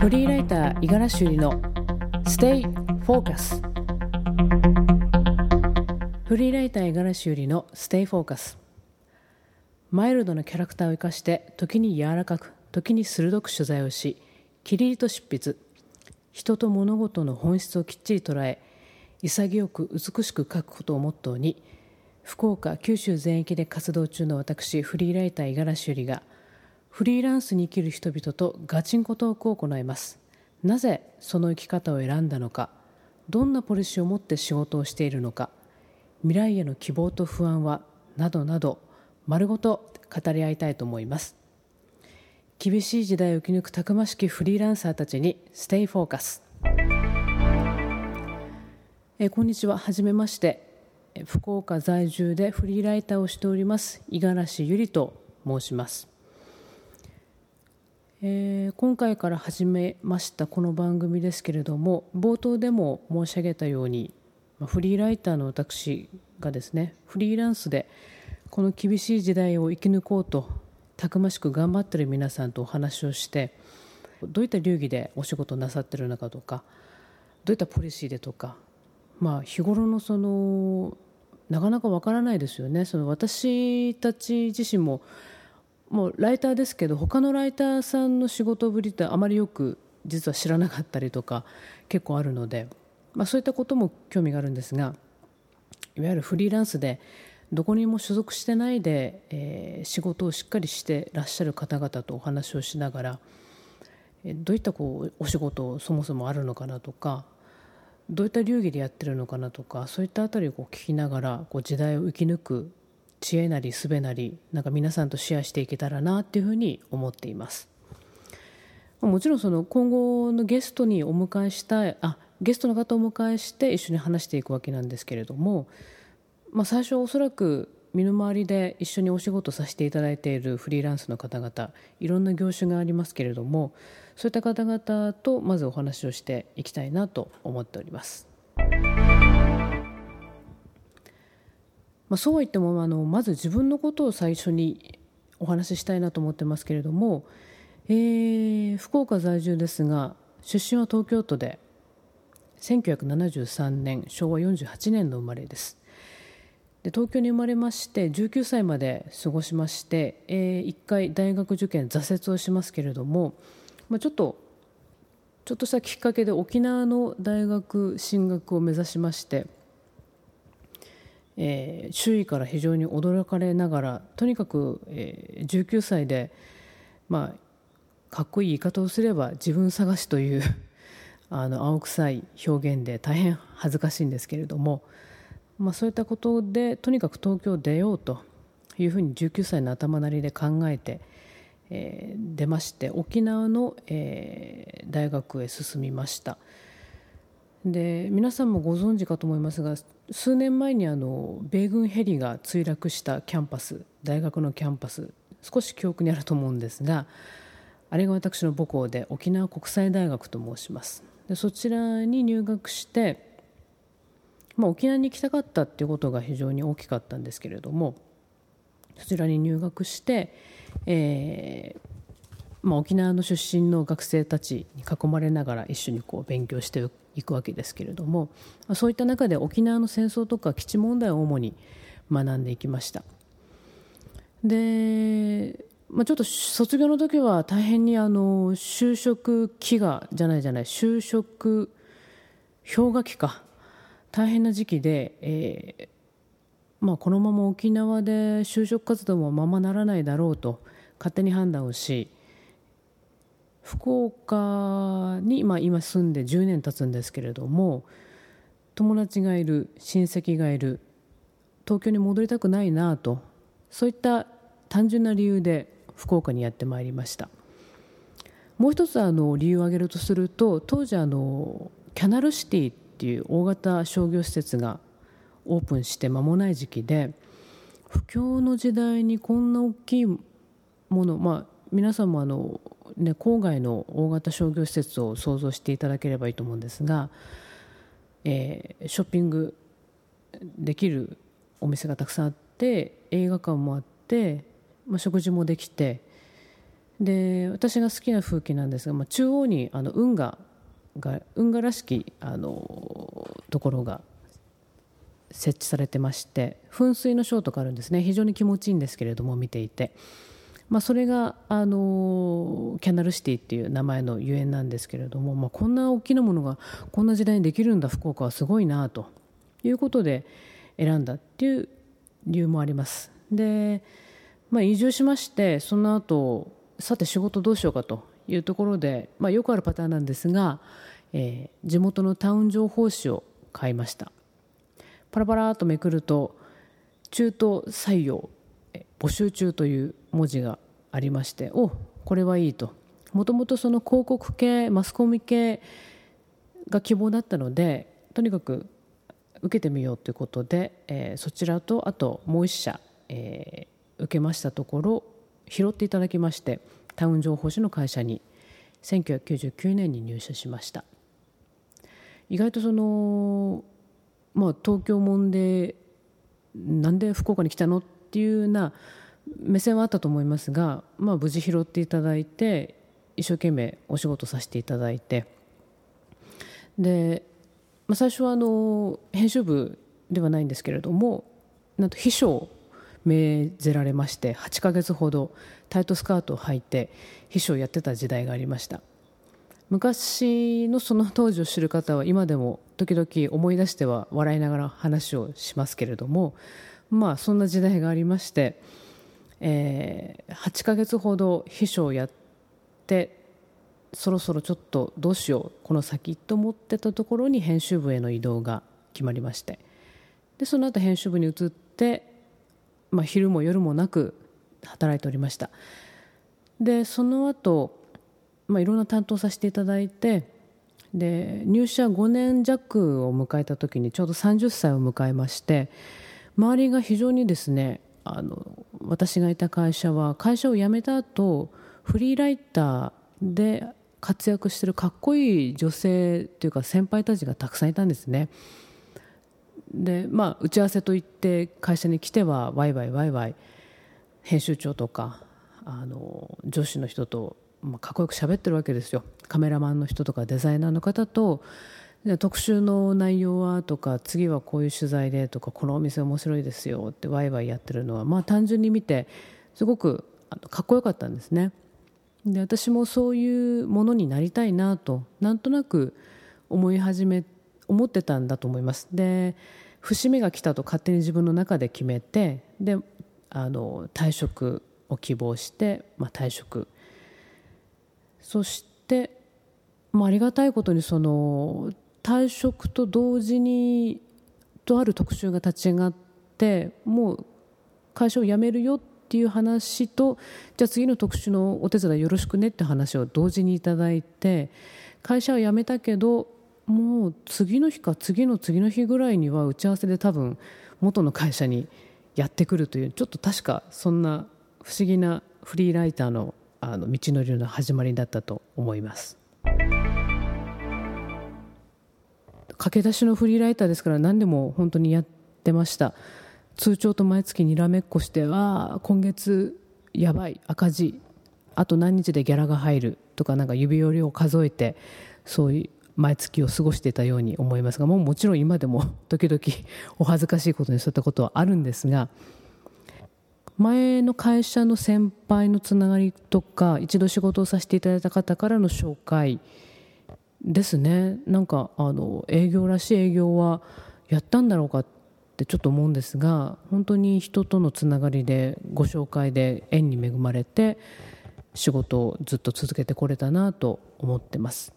フリーライター五十嵐ゆりの Stay Focus フリーライター五十嵐ゆりの Stay Focus マイルドなキャラクターを生かして時に柔らかく時に鋭く取材をしきりりと執筆。人と物事の本質をきっちり捉え潔く美しく書くことをモットーに福岡九州全域で活動中の私フリーライター五十嵐ゆりがフリーランスに生きる人々とガチンコトークを行います。なぜその生き方を選んだのかどんなポリシーを持って仕事をしているのか未来への希望と不安はなどなど丸ごと語り合いたいと思います。厳しい時代を生き抜くたくましきフリーランサーたちに Stay Focus。えこんにちは。はじめまして。福岡在住でフリーライターをしております五十嵐ゆりと申します。えー、今回から始めましたこの番組ですけれども冒頭でも申し上げたようにフリーライターの私がですねフリーランスでこの厳しい時代を生き抜こうとたくましく頑張ってる皆さんとお話をしてどういった流儀でお仕事なさってるのかとかどういったポリシーでとか、まあ、日頃のそのなかなかわからないですよね。その私たち自身ももうライターですけど他のライターさんの仕事ぶりってあまりよく実は知らなかったりとか結構あるので、まあ、そういったことも興味があるんですがいわゆるフリーランスでどこにも所属してないで、えー、仕事をしっかりしてらっしゃる方々とお話をしながらどういったこうお仕事そもそもあるのかなとかどういった流儀でやってるのかなとかそういったあたりをこう聞きながらこう時代を生き抜く知恵なり術なりなんか皆さんとシェアしていけたらなっていうふうに思っていますもちろんその今後のゲストにお迎えしたいあゲストの方をお迎えして一緒に話していくわけなんですけれども、まあ、最初おそらく身の回りで一緒にお仕事させていただいているフリーランスの方々いろんな業種がありますけれどもそういった方々とまずお話をしていきたいなと思っております。まあ、そうは言ってもあのまず自分のことを最初にお話ししたいなと思ってますけれども、えー、福岡在住ですが出身は東京都で1973年昭和48年の生まれです。で東京に生まれまして19歳まで過ごしまして、えー、1回大学受験挫折をしますけれども、まあ、ちょっとちょっとしたきっかけで沖縄の大学進学を目指しましてえー、周囲から非常に驚かれながらとにかく、えー、19歳で、まあ、かっこいい言い方をすれば自分探しという あの青臭い表現で大変恥ずかしいんですけれども、まあ、そういったことでとにかく東京を出ようというふうに19歳の頭なりで考えて、えー、出まして沖縄の、えー、大学へ進みました。で皆さんもご存知かと思いますが数年前にあの米軍ヘリが墜落したキャンパス大学のキャンパス少し記憶にあると思うんですがあれが私の母校で沖縄国際大学と申します。でそちらに入学して、まあ、沖縄に行きたかったっていうことが非常に大きかったんですけれどもそちらに入学して、えーまあ、沖縄の出身の学生たちに囲まれながら一緒にこう勉強していくわけですけれどもそういった中で沖縄の戦争とか基地問題を主に学んでいきました。で、まあ、ちょっと卒業の時は大変にあの就職飢餓じゃないじゃない就職氷河期か。大変な時期で、えーまあ、このまま沖縄で就職活動もままならないだろうと勝手に判断をし福岡に、まあ、今住んで10年経つんですけれども友達がいる親戚がいる東京に戻りたくないなとそういった単純な理由で福岡にやってまいりました。もう一つあの理由を挙げるとすると当時あのキャナルシティっていう大型商業施設がオープンして間もない時期で不況の時代にこんな大きいものまあ皆さんもあのね、郊外の大型商業施設を想像していただければいいと思うんですが、えー、ショッピングできるお店がたくさんあって映画館もあって、まあ、食事もできてで私が好きな風景なんですが、まあ、中央にあの運河が運河らしきあのところが設置されてまして噴水のショーとかあるんですね。非常に気持ちいいんですけれども見ていて、まあ、それがあのキャナルシティっていう名前のゆえんなんですけれども、まあ、こんな大きなものがこんな時代にできるんだ福岡はすごいなということで選んだっていう理由もあります。で、まあ、移住しましてその後さて仕事どうしようかというところで、まあ、よくあるパターンなんですが、えー、地元のタウン情報誌を買いました。パラパラとめくると中東採用募集中という文字がありましておこれはいいと。もともとその広告系マスコミ系が希望だったのでとにかく受けてみようということで、えー、そちらとあともう1社、えー、受けましたところ拾っていただきましてタウン情報誌の会社に1999年に入社しました。意外とその、まあ、東京もんでなんで福岡に来たのっっていうような目線はあったと思いますが、まあ、無事拾っていただいて一生懸命お仕事させていただいて。で、まあ、最初はあの編集部ではないんですけれどもなんと秘書を命ぜられまして8ヶ月ほどタイトスカートを履いて秘書をやってた時代がありました。昔のその当時を知る方は今でも時々思い出しては笑いながら話をしますけれどもまあそんな時代がありまして、えー、8ヶ月ほど秘書をやってそろそろちょっとどうしようこの先と思ってたところに編集部への移動が決まりまして。でその後編集部に移ってまあ、昼も夜もなく働いておりました。でその後、まあいろんな担当させていただいてで入社5年弱を迎えた時にちょうど30歳を迎えまして周りが非常にですねあの私がいた会社は会社を辞めた後フリーライターで活躍してるかっこいい女性というか先輩たちがたくさんいたんですね。でまあ打ち合わせといって会社に来てはワイワイワイワイ編集長とかあの上司の人と、まあ、かっこよく喋ってるわけですよカメラマンの人とかデザイナーの方と特集の内容はとか次はこういう取材でとかこのお店面白いですよってワイワイやってるのはまあ単純に見てすごくかっこよかったんですね。で私もそういうものになりたいなとなんとなく思い始め思ってたんだと思います。で節目が来たと勝手に自分の中で決めてであの退職を希望して、まあ、退職。そして、まあ、ありがたいことにその退職と同時にとある特集が立ち上がってもう会社を辞めるよっていう話とじゃあ次の特集のお手伝いよろしくねって話を同時にいただいて会社は辞めたけどもう次の日か次の次の日ぐらいには打ち合わせで多分元の会社にやってくるというちょっと確かそんな不思議なフリーライターのあの道のりの始まりだったと思います。駆け出しのフリーライターですから何でも本当にやってました。通帳と毎月にらめっこしては今月やばい赤字。あと何日でギャラが入るとかなんか指折りを数えてそういう毎月を過ごしていたように思いますがもうもちろん今でも 時々 お恥ずかしいことにそういったことはあるんですが前の会社の先輩のつながりとか一度仕事をさせていただいた方からの紹介ですねなんかあの営業らしい営業はやったんだろうかってちょっと思うんですが本当に人とのつながりでご紹介で縁に恵まれて仕事をずっと続けてこれたなと思ってます。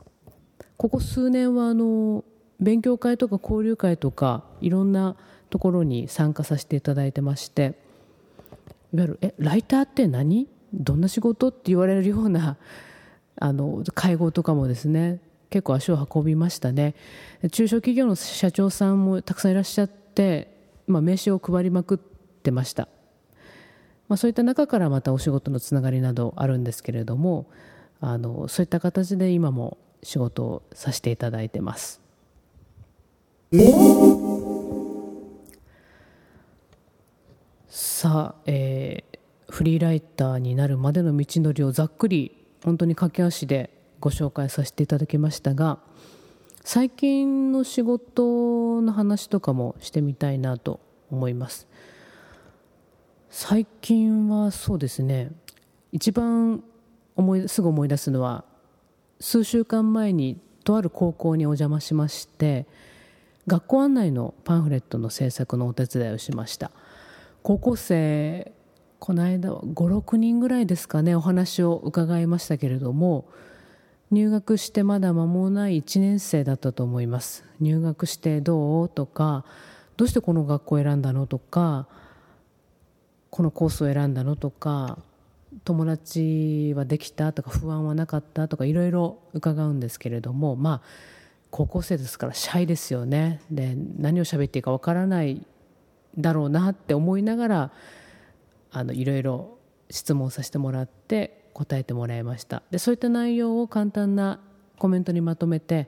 ここ数年はあの勉強会とか交流会とかいろんなところに参加させていただいてましていわゆる「えライターって何？どんな仕事?」って言われるようなあの会合とかもですね結構足を運びましたね中小企業の社長さんもたくさんいらっしゃって、まあ、名刺を配りまくってました、まあ、そういった中からまたお仕事のつながりなどあるんですけれどもあのそういった形で今も仕事をさせていただいてます。さあ、えー、フリーライターになるまでの道のりをざっくり本当に駆け足でご紹介させていただきましたが最近の仕事の話とかもしてみたいなと思います。最近はそうですね一番思いすぐ思い出すのは数週間前にとある高校にお邪魔しまして学校案内のパンフレットの制作のお手伝いをしました。高校生この間は56人ぐらいですかねお話を伺いましたけれども入学してまだ間もない1年生だったと思います。入学してどう？とかどうしてこの学校を選んだの？とかこのコースを選んだの？とか友達はできた？とか不安はなかった？とかいろいろ伺うんですけれどもまあ高校生ですからシャイですよね。で何を喋っていいかわからないだろうなって思いながらあのいろいろ質問させてもらって答えてもらいました。でそういった内容を簡単なコメントにまとめて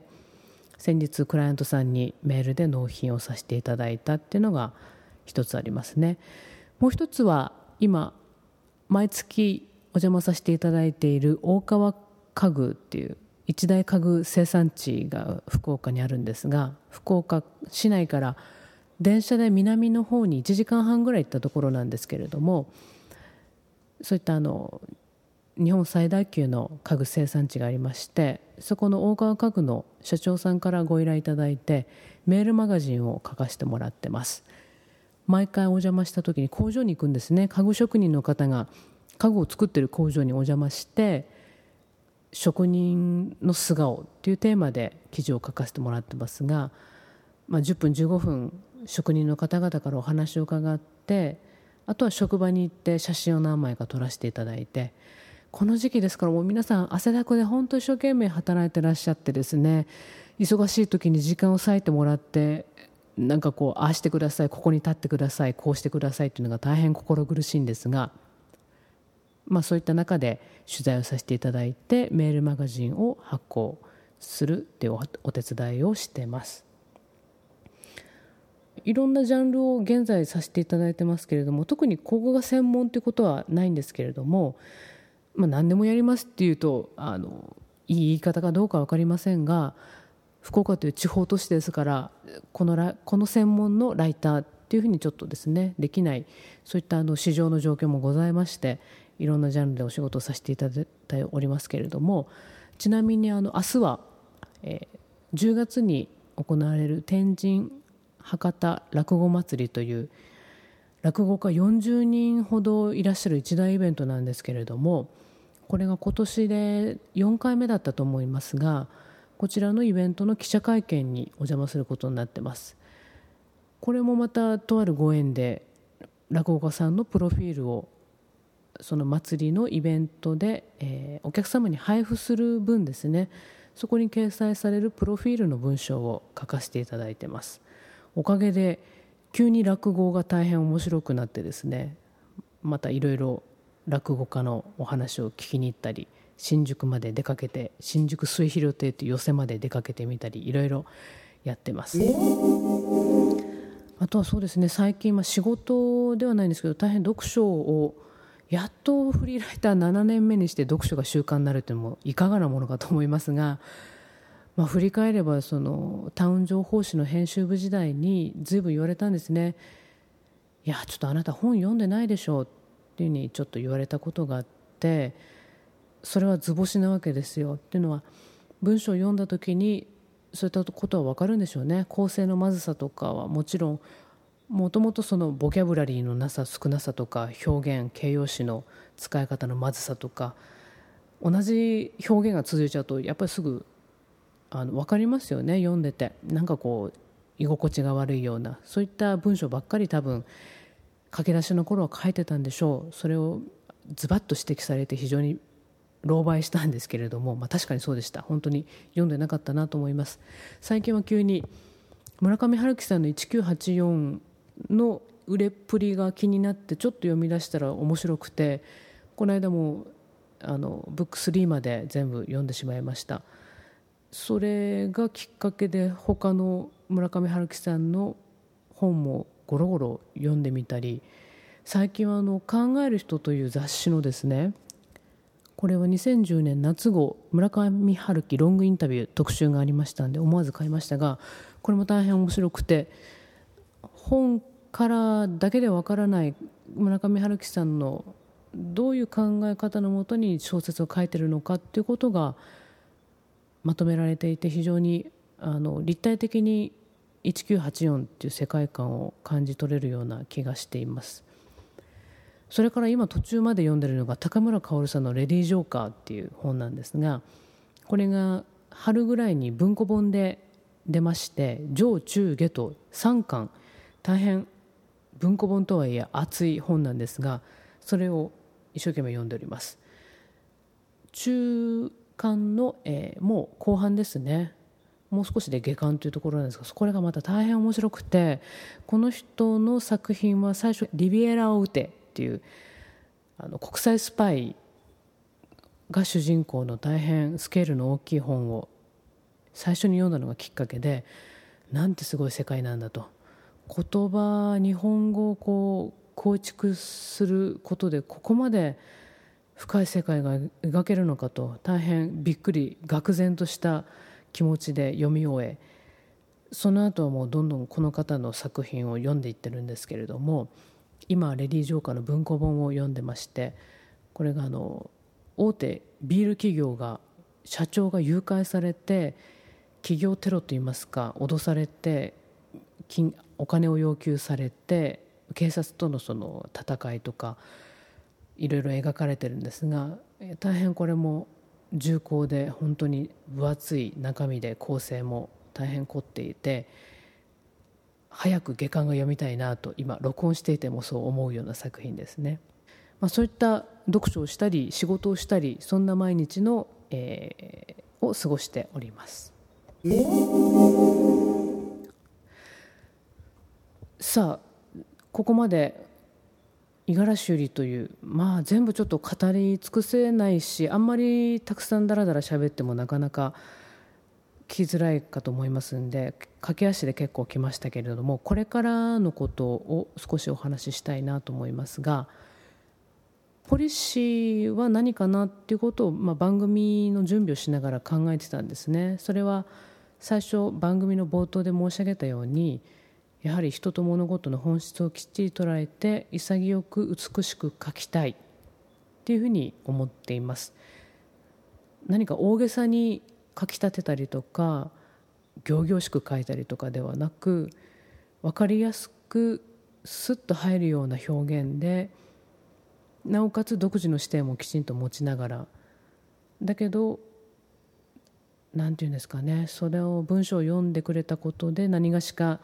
先日クライアントさんにメールで納品をさせていただいたっていうのが一つありますね。もう一つは今毎月お邪魔させていただいている大川家具っていう一大家具生産地が福岡にあるんですが福岡市内から電車で南の方に1時間半ぐらい行ったところなんですけれどもそういったあの日本最大級の家具生産地がありましてそこの大川家具の社長さんからご依頼いただいてメールマガジンを書かせてもらってます。毎回お邪魔した時に工場に行くんですね。家具職人の方が家具を作ってる工場にお邪魔して職人の素顔っていうテーマで記事を書かせてもらってますが、まあ、10分15分職人の方々からお話を伺ってあとは職場に行って写真を何枚か撮らせていただいてこの時期ですからもう皆さん汗だくで本当一生懸命働いてらっしゃってですね忙しい時に時間を割いてもらってなんかこうああしてくださいここに立ってくださいこうしてくださいというのが大変心苦しいんですが、まあ、そういった中で取材をさせていただいてメールマガジンを発行するっていうお手伝いをしてます。いろんなジャンルを現在させていただいてますけれども特にここが専門ということはないんですけれども、まあ、何でもやりますっていうとあのいい言い方かどうか分かりませんが福岡という地方都市ですからこのこの専門のライターっていうふうにちょっとですねできないそういったあの市場の状況もございましていろんなジャンルでお仕事をさせていただいておりますけれどもちなみにあの明日は、えー、10月に行われる天神博多落語祭りという落語家40人ほどいらっしゃる一大イベントなんですけれどもこれが今年で4回目だったと思いますがこちらのイベントの記者会見にお邪魔することになってます。これもまたとあるご縁で落語家さんのプロフィールをその祭りのイベントで、えー、お客様に配布する分ですね。そこに掲載されるプロフィールの文章を書かせていただいてます。おかげで急に落語が大変面白くなってですねまたいろいろ落語家のお話を聞きに行ったり新宿まで出かけて新宿末広亭という寄席まで出かけてみたりいろいろやってます。あとはそうですね最近、まあ、仕事ではないんですけど大変読書をやっとフリーライター7年目にして読書が習慣になるというのもいかがなものかと思いますがまあ、振り返ればそのタウン情報誌の編集部時代に随分言われたんですね。いやちょっとあなた本読んでないでしょっていうふうにちょっと言われたことがあってそれは図星なわけですよ。っていうのは文章を読んだ時にそういったことは分かるんでしょうね。構成のまずさとかはもちろんもともとそのボキャブラリーのなさ少なさとか表現形容詞の使い方のまずさとか同じ表現が続いちゃうとやっぱりすぐあの分かりますよね読んでて。なんかこう居心地が悪いような。そういった文章ばっかり多分駆け出しの頃は書いてたんでしょう。それをズバッと指摘されて非常に狼狽したんですけれども、まあ、確かにそうでした。本当に読んでなかったなと思います。最近は急に村上春樹さんの1984の売れっぷりが気になってちょっと読み出したら面白くて。この間もあのブック3まで全部読んでしまいました。それがきっかけで他の村上春樹さんの本もゴロゴロ読んでみたり最近はあの「考える人」という雑誌のですねこれは2010年夏号村上春樹ロングインタビュー特集がありましたんで思わず買いましたがこれも大変面白くて本からだけでわからない村上春樹さんのどういう考え方のもとに小説を書いてるのかっていうことがまとめられていて非常にあの立体的に1984っていう世界観を感じ取れるような気がしています。それから今途中まで読んでるのが高村薫さんの「レディー・ジョーカー」っていう本なんですがこれが春ぐらいに文庫本で出まして上中下と3巻大変文庫本とはいえ厚い本なんですがそれを一生懸命読んでおります。中巻の、えー、もう後半ですね。もう少しで下巻というところなんですがこれがまた大変面白くてこの人の作品は最初リビエラ・オウテっていうあの国際スパイが主人公の大変スケールの大きい本を最初に読んだのがきっかけでなんてすごい世界なんだと。言葉日本語をこう構築することでここまで深い世界が描けるのかと大変びっくり愕然とした気持ちで読み終えその後はもうどんどんこの方の作品を読んでいってるんですけれども今レディー・ジョーカーの文庫本を読んでましてこれがあの大手ビール企業が社長が誘拐されて企業テロといいますか脅されて金お金を要求されて警察とのその戦いとかいろいろ描かれてるんですが大変これも重厚で本当に分厚い中身で構成も大変凝っていて早く下巻が読みたいなと今録音していてもそう思うような作品ですね。まあ、そういった読書をしたり仕事をしたりそんな毎日の、えー、を過ごしております。さあここまで五十嵐百合というまあ全部ちょっと語り尽くせないしあんまりたくさんだらだら喋ってもなかなか聞きづらいかと思いますんで駆け足で結構来ましたけれどもこれからのことを少しお話ししたいなと思いますがポリシーは何かなっていうことを、まあ、番組の準備をしながら考えてたんですね。それは最初番組の冒頭で申し上げたようにやはり人と物事の本質をきっちり捉えて潔く美しく書きたいっていうふうに思っています。何か大げさに書き立てたりとか仰々しく書いたりとかではなく分かりやすくスッと入るような表現でなおかつ独自の視点もきちんと持ちながら。だけど何て言うんですかねそれを文章を読んでくれたことで何がしか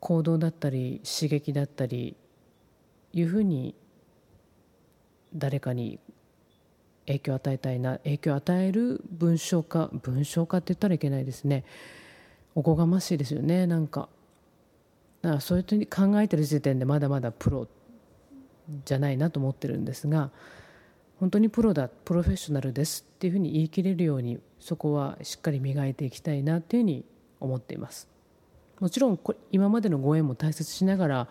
行動だったり刺激だったりいうふうに誰かに影響を与えたいな影響を与える文章化文章化って言ったらいけないですねおこがましいですよねなんかだからそういうふうに考えてる時点でまだまだプロじゃないなと思ってるんですが本当にプロだプロフェッショナルですっていうふうに言い切れるようにそこはしっかり磨いていきたいなっていうふうに思っています。もちろん今までのご縁も大切しながら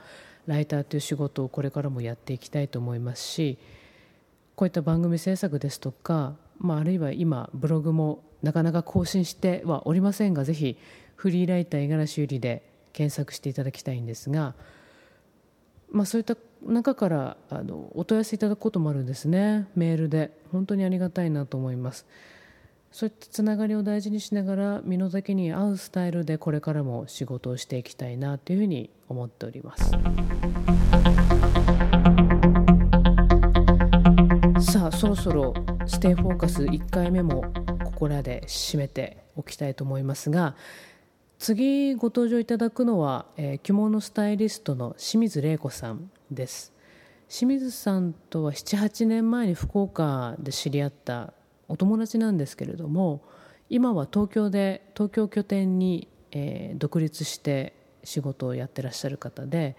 ライターという仕事をこれからもやっていきたいと思いますしこういった番組制作ですとか、まあ、あるいは今ブログもなかなか更新してはおりませんがぜひフリーライター五十嵐ゆりで検索していただきたいんですが、まあ、そういった中からあのお問い合わせいただくこともあるんですねメールで本当にありがたいなと思います。そういったつながりを大事にしながら身の丈に合うスタイルでこれからも仕事をしていきたいなというふうに思っております。さあそろそろステイフォーカス1回目もここらで締めておきたいと思いますが次ご登場いただくのは、えー、着物スタイリストの清水玲子さんです。清水さんとは78年前に福岡で知り合ったお友達なんですけれども今は東京で東京拠点に、えー、独立して仕事をやってらっしゃる方で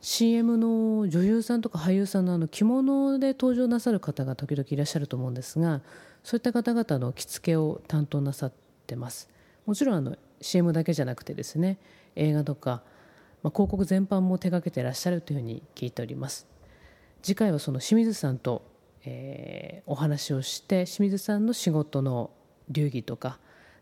CM の女優さんとか俳優さんのあの着物で登場なさる方が時々いらっしゃると思うんですがそういった方々の着付けを担当なさってます。もちろんあの CM だけじゃなくてですね映画とかまあ、広告全般も手掛けてらっしゃるというふうに聞いております。次回はその清水さんと、えー、お話をして清水さんの仕事の流儀とか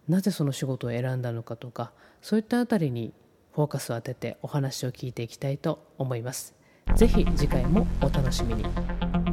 なぜその仕事を選んだのかとかそういったあたりにフォーカスを当ててお話を聞いていきたいと思います。ぜひ次回もお楽しみに。